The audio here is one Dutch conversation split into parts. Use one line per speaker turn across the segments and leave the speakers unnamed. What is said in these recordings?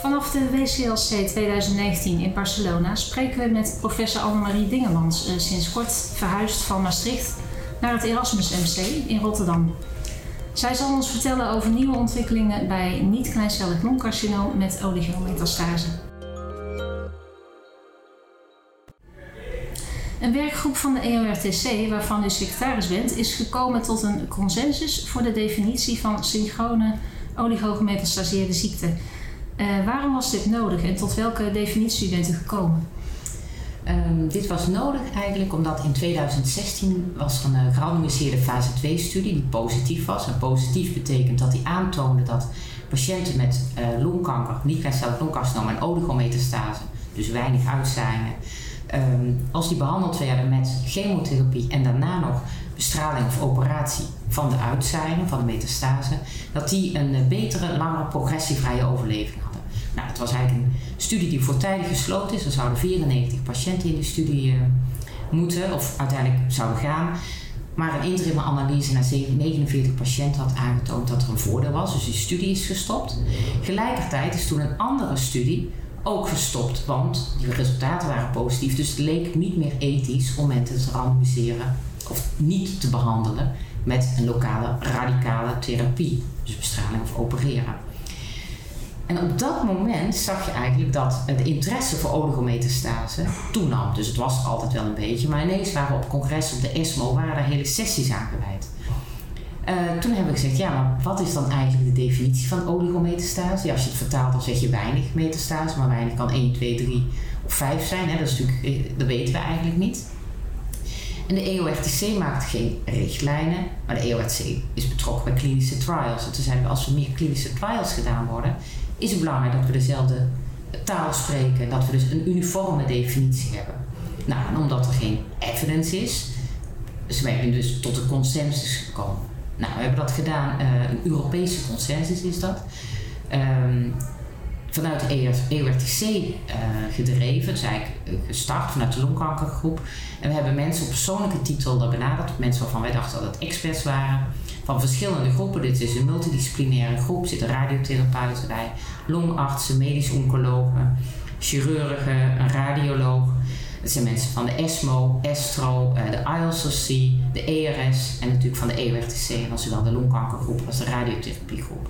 Vanaf de WCLC 2019 in Barcelona spreken we met professor Annemarie Dingemans, eh, sinds kort verhuisd van Maastricht naar het Erasmus MC in Rotterdam. Zij zal ons vertellen over nieuwe ontwikkelingen bij niet-kleincellig longcarcinoom met oligometastase. Een werkgroep van de EORTC, waarvan u secretaris bent, is gekomen tot een consensus voor de definitie van synchrone oligometastaseerde ziekte. Uh, waarom was dit nodig en tot welke definitie bent u gekomen?
Um, dit was nodig eigenlijk omdat in 2016 was er een uh, gerandomiseerde fase 2 studie die positief was. En positief betekent dat die aantoonde dat patiënten met uh, longkanker, niet-kleincellig longcarcinoom en oligometastase, dus weinig uitzaaiingen, um, als die behandeld werden met chemotherapie en daarna nog bestraling of operatie van de uitzaaiingen, van de metastase, dat die een betere, langere progressievrije overleving hadden. Nou, het was eigenlijk een studie die voortijdig gesloten is. Er zouden 94 patiënten in die studie uh, moeten, of uiteindelijk zouden gaan. Maar een interim analyse naar 49 patiënten had aangetoond dat er een voordeel was. Dus die studie is gestopt. Gelijkertijd is toen een andere studie ook gestopt, want die resultaten waren positief. Dus het leek niet meer ethisch om mensen te randomiseren of niet te behandelen met een lokale radicale therapie, dus bestraling of opereren. En op dat moment zag je eigenlijk dat het interesse voor oligometastase toenam. Dus het was altijd wel een beetje, maar ineens waren op congres op de ESMO waren er hele sessies aan gewijd. Uh, toen hebben we gezegd, ja, maar wat is dan eigenlijk de definitie van oligometastase? Ja, als je het vertaalt, dan zeg je weinig metastase, maar weinig kan 1, 2, 3 of 5 zijn. Hè? Dat, is natuurlijk, eh, dat weten we eigenlijk niet. En de EORTC maakt geen richtlijnen, maar de EORTC is betrokken bij klinische trials. En toen zeiden we, als er meer klinische trials gedaan worden, is het belangrijk dat we dezelfde taal spreken, dat we dus een uniforme definitie hebben. Nou, en omdat er geen evidence is, zijn we dus tot een consensus gekomen. Nou, we hebben dat gedaan, uh, een Europese consensus is dat. Um, vanuit de ERTC uh, eh, gedreven, dus eigenlijk eh, gestart vanuit de longkankergroep. En we hebben mensen op persoonlijke titel benaderd, mensen waarvan wij dachten dat het experts waren, van verschillende groepen. Dit is een multidisciplinaire groep, zitten radiotherapeuten bij, longartsen, medisch oncologen, chirurgen, een radioloog. Het zijn mensen van de ESMO, ESTRO, eh, de ILCC, de ERS en natuurlijk van de ERTC, en dan zowel de longkankergroep als de radiotherapiegroep.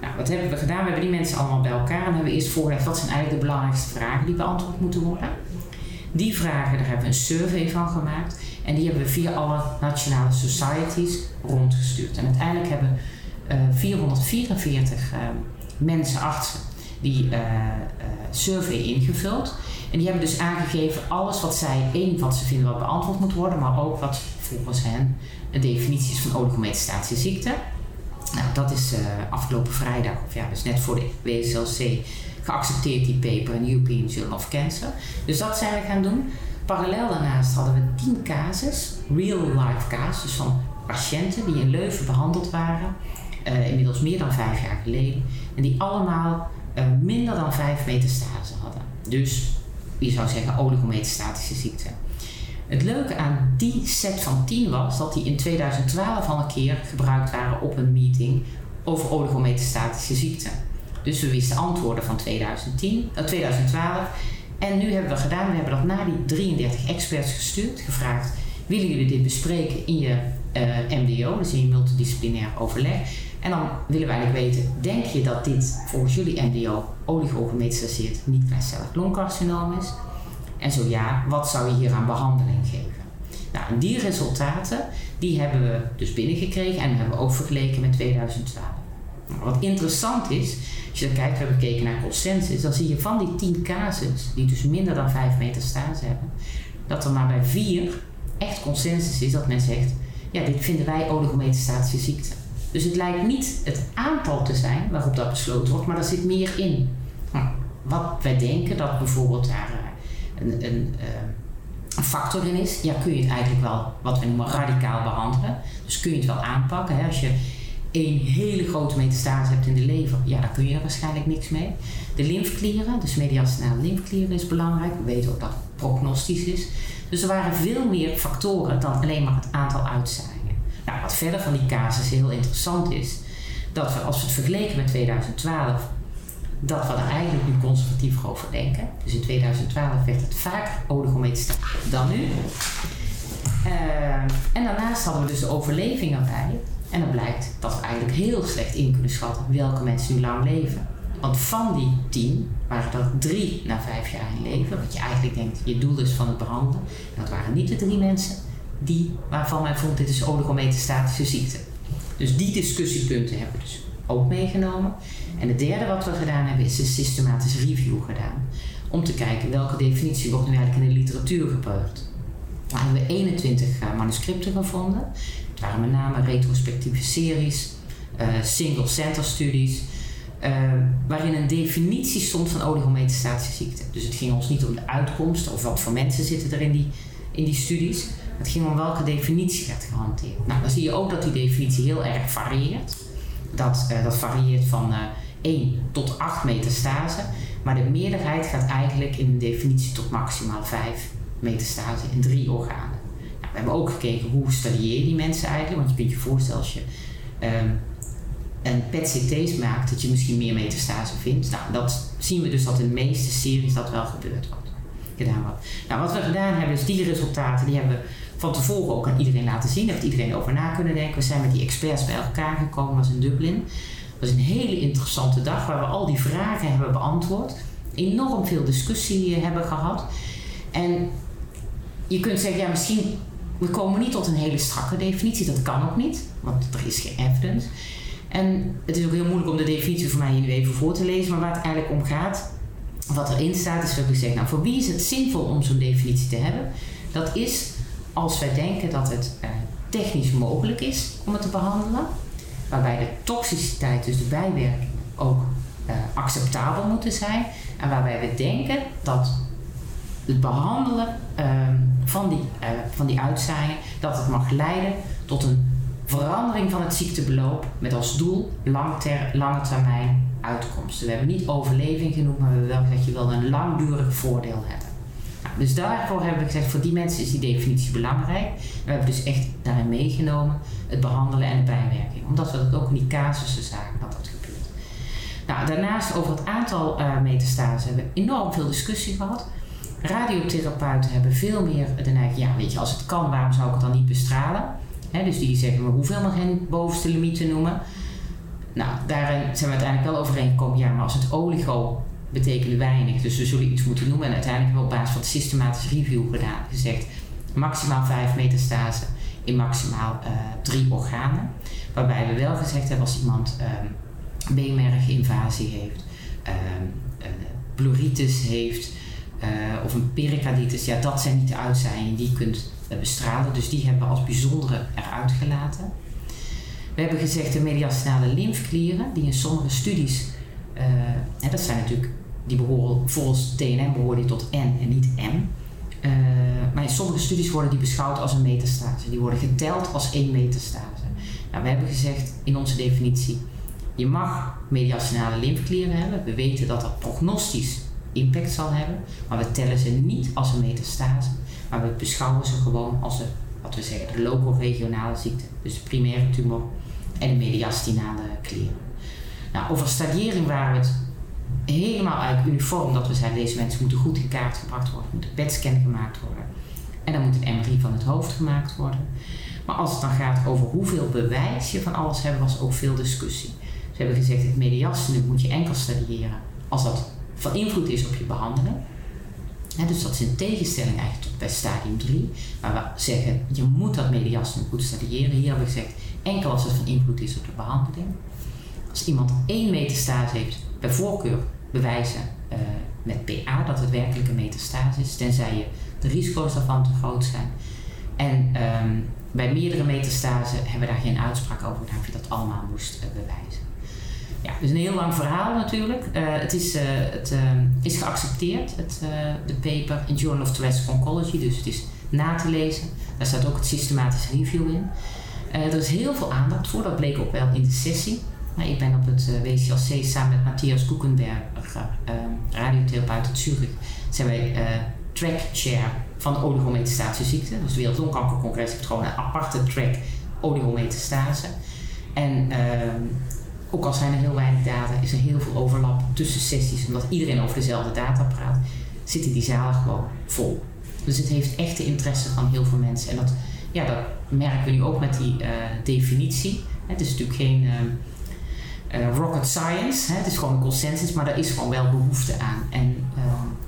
Nou, wat hebben we gedaan? We hebben die mensen allemaal bij elkaar en hebben eerst voorgelegd wat zijn eigenlijk de belangrijkste vragen die beantwoord moeten worden. Die vragen, daar hebben we een survey van gemaakt en die hebben we via alle nationale societies rondgestuurd. En uiteindelijk hebben uh, 444 uh, mensen, artsen, die uh, survey ingevuld. En die hebben dus aangegeven alles wat zij, één, wat ze vinden wat beantwoord moet worden, maar ook wat volgens hen een definitie is van oligometastatische ziekte. Nou, dat is afgelopen vrijdag, of ja, dus net voor de WSLC, geaccepteerd die paper in European Journal of Cancer. Dus dat zijn we gaan doen. Parallel daarnaast hadden we 10 casus, real-life casus, van patiënten die in Leuven behandeld waren, uh, inmiddels meer dan vijf jaar geleden, en die allemaal uh, minder dan 5 metastase hadden. Dus je zou zeggen oligometastatische ziekte. Het leuke aan die set van 10 was dat die in 2012 al een keer gebruikt waren op een meeting over oligometastatische ziekte. Dus we wisten antwoorden van 2010, uh, 2012. En nu hebben we gedaan, we hebben dat naar die 33 experts gestuurd, gevraagd: willen jullie dit bespreken in je uh, MDO, dus in je multidisciplinair overleg? En dan willen wij eigenlijk weten: denk je dat dit volgens jullie MDO oligogemetastaseerd niet-kleincellig longcarcinoom is? En zo ja, wat zou je hier aan behandeling geven? Nou, die resultaten die hebben we dus binnengekregen en hebben we ook vergeleken met 2012. Wat interessant is, als je dan kijkt, we hebben gekeken naar consensus, dan zie je van die 10 casus, die dus minder dan 5 meter stase hebben, dat er maar bij 4 echt consensus is dat men zegt, ja, dit vinden wij oligometastatische ziekte. Dus het lijkt niet het aantal te zijn waarop dat besloten wordt, maar er zit meer in. Wat wij denken dat bijvoorbeeld daar een, een, uh, een, factor in is, ja, kun je het eigenlijk wel wat we noemen radicaal behandelen. Dus kun je het wel aanpakken. Hè? Als je een hele grote metastase hebt in de lever, ja, dan kun je er waarschijnlijk niks mee. De lymfklieren, dus mediastinale lymfklieren is belangrijk. We weten ook dat het prognostisch is. Dus er waren veel meer factoren dan alleen maar het aantal uitzaaiingen. Nou, wat verder van die casus heel interessant is, dat we als we het vergeleken met 2012 dat we er eigenlijk nu conservatiever over denken. Dus in 2012 werd het vaker oligometastaat dan nu. Uh, en daarnaast hadden we dus de overleving erbij. En dan blijkt dat we eigenlijk heel slecht in kunnen schatten welke mensen nu lang leven. Want van die tien waren er drie na vijf jaar in leven. Wat je eigenlijk denkt, je doel is van het behandelen. En dat waren niet de drie mensen die, waarvan men vond dit is oligometastatische ziekte. Dus die discussiepunten hebben we dus ook meegenomen. En het derde wat we gedaan hebben is een systematische review gedaan. Om te kijken welke definitie wordt nu eigenlijk in de literatuur gebruikt. Daar hebben we 21 uh, manuscripten gevonden. Het waren met name retrospectieve series, uh, single center studies, uh, waarin een definitie stond van oligometastatische ziekte. Dus het ging ons niet om de uitkomsten of wat voor mensen zitten er in die, in die studies. Het ging om welke definitie werd gehanteerd. Nou, dan zie je ook dat die definitie heel erg varieert. Dat, uh, dat varieert van uh, 1 tot 8 metastase. Maar de meerderheid gaat eigenlijk in de definitie tot maximaal 5 metastase in drie organen. We hebben ook gekeken hoe stadieer je die mensen eigenlijk. Want je kunt je voorstellen als je um, een PET-CT's maakt, dat je misschien meer metastase vindt. Nou, dat zien we dus dat in de meeste series dat wel gebeurt wordt. Gedaan wordt. Nou, wat we gedaan hebben is die resultaten, die hebben we van tevoren ook aan iedereen laten zien. Daar heeft iedereen over na kunnen denken. We zijn met die experts bij elkaar gekomen, was in Dublin. Dat was een hele interessante dag waar we al die vragen hebben beantwoord. Enorm veel discussie hebben gehad. En je kunt zeggen, ja, misschien we komen niet tot een hele strakke definitie. Dat kan ook niet, want er is geen evidence. En het is ook heel moeilijk om de definitie voor mij hier nu even voor te lezen. Maar waar het eigenlijk om gaat, wat erin staat, is dat ik zeg, nou, voor wie is het zinvol om zo'n definitie te hebben? Dat is als wij denken dat het uh, technisch mogelijk is om het te behandelen, waarbij de toxiciteit, dus de bijwerking, ook uh, acceptabel moeten zijn en waarbij we denken dat het behandelen uh, van, die, uh, van die dat het mag leiden tot een verandering van het ziektebeloop met als doel lange, ter, lange termijn uitkomsten. We hebben niet overleving genoemd, maar we hebben wel gezegd je wil een langdurig voordeel hebben. Nou, dus daarvoor hebben we gezegd, voor die mensen is die definitie belangrijk. We hebben dus echt daarin meegenomen het behandelen en de bijwerking. Omdat we dat ook in die casussen zagen dat dat gebeurt. Nou, daarnaast over het aantal uh, metastase hebben we enorm veel discussie gehad. Radiotherapeuten hebben veel meer de neiging, ja weet je, als het kan, waarom zou ik het dan niet bestralen? Dus die zeggen, we hoeven nog geen bovenste limiet te noemen. Nou, daarin zijn we uiteindelijk wel overeengekomen, ja, maar als het oligo betekende weinig, dus we zullen iets moeten noemen. En uiteindelijk hebben we op basis van de systematische review gedaan, gezegd maximaal 5 metastase in maximaal uh, drie organen. Waarbij we wel gezegd hebben als iemand um, beenmerginvasie heeft, um, uh, pleuritis heeft of een pericarditis, ja, dat zijn niet de uitzaaien die je kunt bestralen. Dus die hebben we als bijzondere eruit gelaten. We hebben gezegd de mediastinale lymfeklieren, die in sommige studies, hè, dat zijn natuurlijk, die behoren volgens TNM behoren die tot N en niet M. Maar in sommige studies worden die beschouwd als een metastase. Die worden geteld als één metastase. Nou, we hebben gezegd in onze definitie, je mag mediastinale lymfeklieren hebben. We weten dat dat prognostisch impact zal hebben, maar we tellen ze niet als een metastase. Maar we beschouwen ze gewoon als een, wat we zeggen, de loco-regionale ziekte. Dus de primaire tumor en de mediastinale klier. Nou, over stadiering waren we het helemaal eigenlijk uniform dat we zeiden, deze mensen moeten goed in kaart gebracht worden, moeten PET-scan gemaakt worden. En dan moet een MRI van het hoofd gemaakt worden. Maar als het dan gaat over hoeveel bewijs je van alles hebt, was ook veel discussie. Ze hebben gezegd, het mediastinum moet je enkel stadiëren als dat van invloed is op je behandeling. He, dus dat is in tegenstelling eigenlijk tot bij stadium 3, waar we zeggen je moet dat mediastinum goed stadiëren. Hier hebben we gezegd enkel als het van invloed is op de behandeling. Als iemand één metastase heeft, bij voorkeur bewijzen uh, met PA dat het werkelijk een metastase is, tenzij je de risico's daarvan te groot zijn. En um, bij meerdere metastasen hebben we daar geen uitspraak over gedaan of je dat allemaal moest uh, bewijzen. Ja, dus een heel lang verhaal natuurlijk. Uh, het is, uh, het, uh, is geaccepteerd, het, de paper in Journal of Thoracic Oncology, dus het is na te lezen. Daar staat ook het systematische review in. er is heel veel aandacht voor, dat bleek ook wel in de sessie. Nou, ik ben op het WCLC samen met Matthias Koekenberger, radiotherapeut uit Zurich, zijn wij track chair van de oligometastatische Dus de Wereldlongkankercongres heeft gewoon een aparte track oligometastase. En ook al zijn er heel weinig data, is er heel veel overlap tussen sessies, omdat iedereen over dezelfde data praat, zitten die zalen gewoon vol. Dus het heeft echt de interesse van heel veel mensen. En dat, ja, dat merken we nu ook met die uh, definitie. Het is natuurlijk geen uh, rocket science, hè? het is gewoon een consensus, maar daar is gewoon wel behoefte aan. En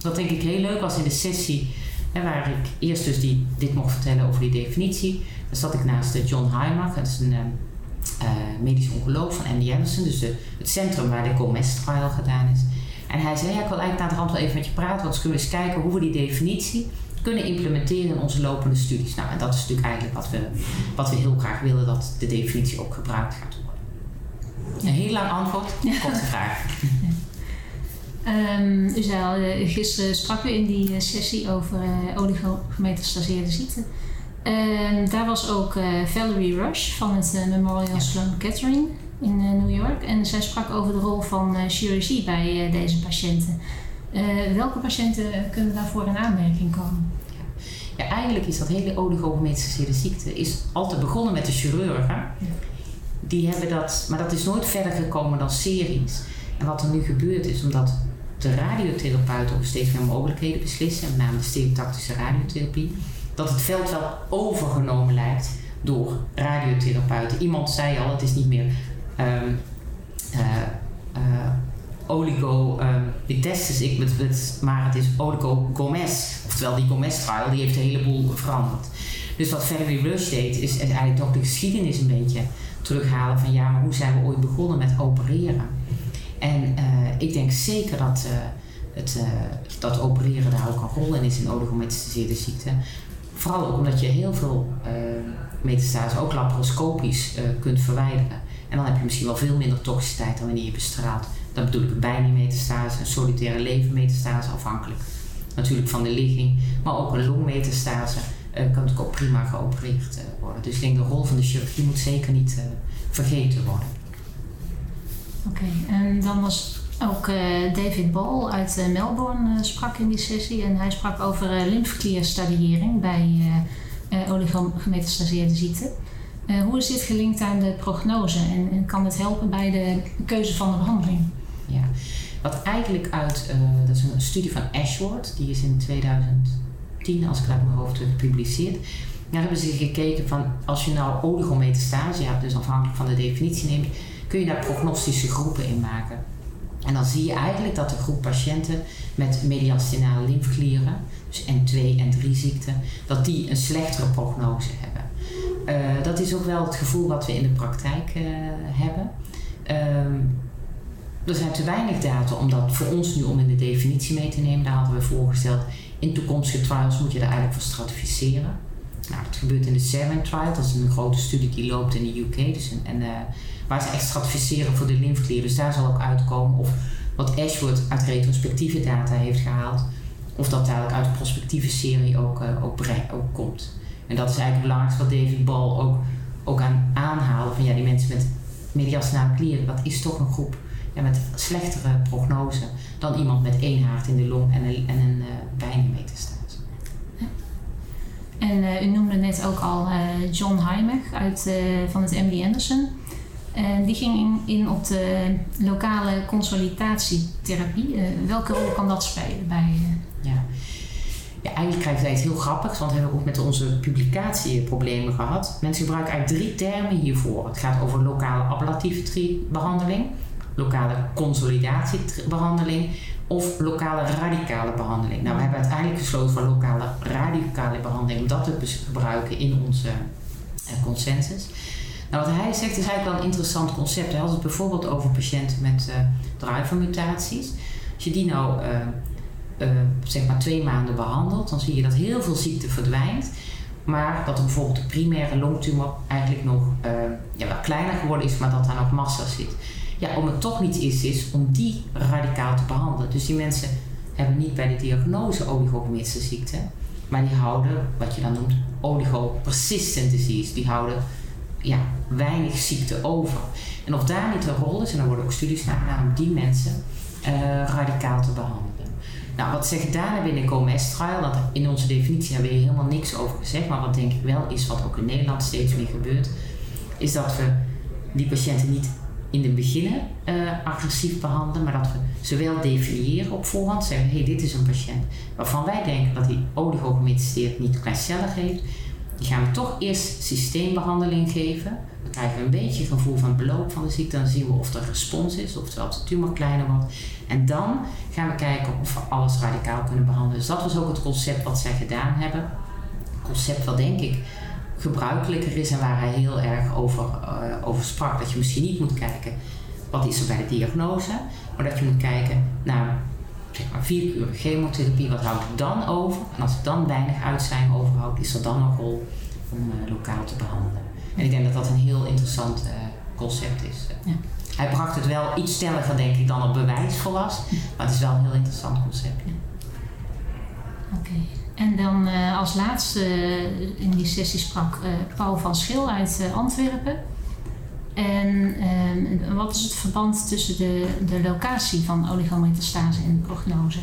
wat denk ik heel leuk was in de sessie, hè, waar ik eerst dus die, dit mocht vertellen over die definitie, dan zat ik naast John Heimach, dat is een uh, medisch oncoloog van Andy Anderson, dus de, het centrum waar de GOMES-trial gedaan is. En hij zei, ja, ik wil eigenlijk naar de hand wel even met je praten, want we kunnen eens kijken hoe we die definitie kunnen implementeren in onze lopende studies. Nou, en dat is natuurlijk eigenlijk wat we, wat we heel graag willen, dat de definitie ook gebruikt gaat worden. Een heel lang antwoord, korte vraag.
Um, u zei al, uh, gisteren sprak u in die uh, sessie over uh, oligometastaseerde ziekte. Um, daar was ook Valerie Rush van het Memorial Sloan Kettering in New York. En zij sprak over de rol van chirurgie bij deze patiënten. welke patiënten kunnen daarvoor in aanmerking komen?
Ja, eigenlijk is dat hele oligometastaseerde ziekte is altijd begonnen met de chirurgen. Ja. Die hebben dat, maar dat is nooit verder gekomen dan series. En wat er nu gebeurt is, omdat de radiotherapeuten over steeds meer mogelijkheden beslissen, met name de stereotactische radiotherapie, dat het veld wel overgenomen lijkt door radiotherapeuten. Iemand zei al, het is niet meer um, uh, uh, oligo um, ik maar het is oligo Gomez. Oftewel die Gomez trial, die heeft een heleboel veranderd. Dus wat Valerie Rush deed, is eigenlijk toch de geschiedenis een beetje terughalen van ja, maar hoe zijn we ooit begonnen met opereren? En uh, ik denk zeker dat, het, dat opereren daar ook een rol in is in oligometastaseerde ziekte. Vooral ook omdat je heel veel metastase ook laparoscopisch kunt verwijderen. En dan heb je misschien wel veel minder toxiciteit dan wanneer je bestraalt. Dat bedoel ik een bijniemetastase, een solitaire levermetastase, afhankelijk natuurlijk van de ligging. Maar ook een longmetastase kan natuurlijk ook prima geopereerd worden. Dus ik denk de rol van de chirurgie moet zeker niet vergeten worden.
Oké, en dan was ook uh, David Ball uit uh, Melbourne uh, sprak in die sessie en hij sprak over lymfeklierstadiëring bij oligometastaseerde ziekte. hoe is dit gelinkt aan de prognose en, kan het helpen bij de keuze van de behandeling?
Ja, wat eigenlijk uit, dat is een studie van Ashworth, die is in 2010, als ik uit mijn hoofd gepubliceerd. Daar hebben ze gekeken van als je nou oligometastase, ja, dus afhankelijk van de definitie neemt, kun je daar prognostische groepen in maken. En dan zie je eigenlijk dat de groep patiënten met mediastinale lymfeklieren, dus N2 en 3 ziekte, dat die een slechtere prognose hebben. Uh, dat is ook wel het gevoel wat we in de praktijk uh, hebben. Uh, er zijn te weinig data om dat voor ons nu om in de definitie mee te nemen. Daar hadden we voorgesteld, in toekomstige trials moet je daar eigenlijk voor stratificeren. Nou, het gebeurt in de CERN trial, dat is een grote studie die loopt in de UK. Dus uh, waar ze echt stratificeren voor de lymfeklier. Dus daar zal ook uitkomen of wat Ashworth uit retrospectieve data heeft gehaald, of dat dadelijk uit de prospectieve serie ook, uh, ook, komt. En dat is eigenlijk het belangrijkste wat David Ball ook, ook aan aanhalen. Van ja, die mensen met mediastinale klieren, dat is toch een groep ja, met slechtere prognose dan iemand met één haart in de long en een, en een uh,
En uh, u noemde net ook al John Heimach uit, van het MD Anderson. En die ging in, op de lokale consolidatietherapie. Uh, welke rol kan dat spelen bij... Uh...
Ja. ja, eigenlijk krijgen wij het heel grappig, want we hebben ook met onze publicatie problemen gehad. Mensen gebruiken eigenlijk drie termen hiervoor. Het gaat over lokale ablatieve behandeling, lokale consolidatiebehandeling of lokale radicale behandeling. Nou, we hebben uiteindelijk gesloten voor lokale radicale behandeling, om dat te gebruiken in onze consensus. Nou, wat hij zegt is eigenlijk wel een interessant concept. Hij had het bijvoorbeeld over patiënten met uh, drivermutaties. Als je die nou uh, uh, zeg maar twee maanden behandelt, dan zie je dat heel veel ziekte verdwijnt. Maar dat er bijvoorbeeld de primaire longtumor eigenlijk nog ja, wel kleiner geworden is, maar dat daar nog massa zit. Ja, om het toch niet is, is om die radicaal te behandelen. Dus die mensen hebben niet bij de diagnose oligomerische ziekte, maar die houden wat je dan noemt oligopersistent disease. Die houden ja, weinig ziekte over. En of daar niet een rol is, en er worden ook studies naar gedaan om die mensen uh, radicaal te behandelen. Nou, wat zegt daarna binnen COMES-trial? Dat in onze definitie hebben we hier helemaal niks over gezegd, maar wat denk ik wel is, wat ook in Nederland steeds meer gebeurt, is dat we die patiënten niet in het begin uh, agressief behandelen, maar dat we ze wel definiëren op voorhand. Zeggen, hé, hey, dit is een patiënt waarvan wij denken dat hij oligogometasteerd niet kleincellig heeft. Die gaan we toch eerst systeembehandeling geven. Dan krijgen we een beetje een gevoel van het beloop van de ziekte. Dan zien we of er respons is, oftewel de tumor kleiner wordt. En dan gaan we kijken of we alles radicaal kunnen behandelen. Dus dat was ook het concept wat zij gedaan hebben. Het concept wat denk ik gebruikelijker is en waar hij heel erg over, uh, over sprak. Dat je misschien niet moet kijken wat is er bij de diagnose, maar dat je moet kijken naar zeg maar vier uur chemotherapie, wat houdt het dan over? En als het dan weinig uitzijn overhoudt, is er dan een rol om uh, lokaal te behandelen. En ik denk dat dat een heel interessant uh, concept is. Ja. Hij bracht het wel iets stelliger, denk ik, dan op bewijs volast, maar het is wel een heel interessant concept.
Oké. En dan uh, als laatste in die sessie sprak Paul van Schil uit Antwerpen. En ehm, wat is het verband tussen de, de locatie van oligometastase en prognose?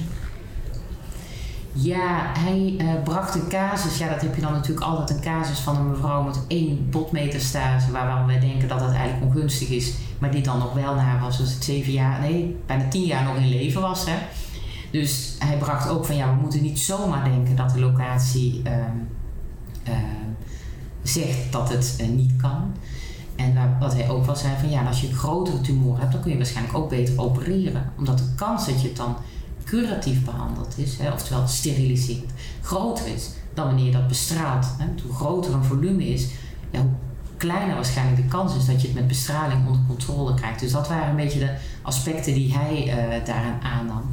Ja, hij bracht een casus. Ja, dat heb je dan natuurlijk altijd een casus van een mevrouw met één botmetastase, waarvan wij denken dat dat eigenlijk ongunstig is, maar die dan nog wel na was, dus het zeven jaar, nee, bijna tien jaar nog in leven was. Hè. Dus hij bracht ook van ja, we moeten niet zomaar denken dat de locatie uh, uh, zegt dat het uh, niet kan. En wat hij ook wel zei van ja, als je een grotere tumor hebt, dan kun je waarschijnlijk ook beter opereren. Omdat de kans dat je het dan curatief behandeld is, hè, oftewel steriliseert, groter is dan wanneer je dat bestraalt. Hè. Hoe groter een volume is, ja, hoe kleiner waarschijnlijk de kans is dat je het met bestraling onder controle krijgt. Dus dat waren een beetje de aspecten die hij daaraan aannam.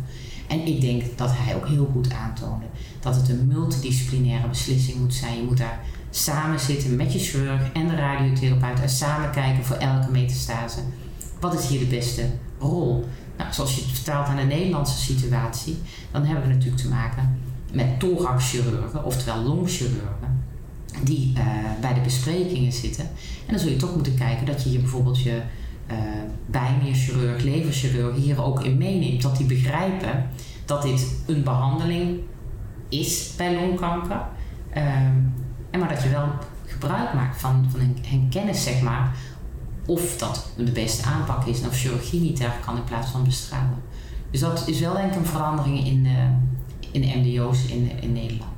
En ik denk dat hij ook heel goed aantoonde dat het een multidisciplinaire beslissing moet zijn. Je moet daar samen zitten met je chirurg en de radiotherapeut en samen kijken voor elke metastase. Wat is hier de beste rol? Nou, zoals je het vertaalt aan de Nederlandse situatie, dan hebben we natuurlijk te maken met thoraxchirurgen, oftewel longchirurgen, die uh, bij de besprekingen zitten. En dan zul je toch moeten kijken dat je je bijvoorbeeld je uh, bijnierchirurg, leverchirurg hier ook in meeneemt. Dat die begrijpen dat dit een behandeling is bij longkanker. Um, en maar dat je wel gebruik maakt van, van hun, kennis, zeg maar. Of dat de beste aanpak is en of chirurgie niet daar kan in plaats van bestralen. Dus dat is wel denk ik een verandering in, in de MDO's in, in Nederland.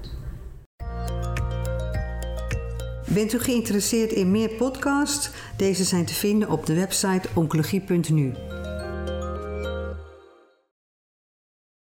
Bent u geïnteresseerd in meer podcasts? Deze zijn te vinden op de website oncologie.nu.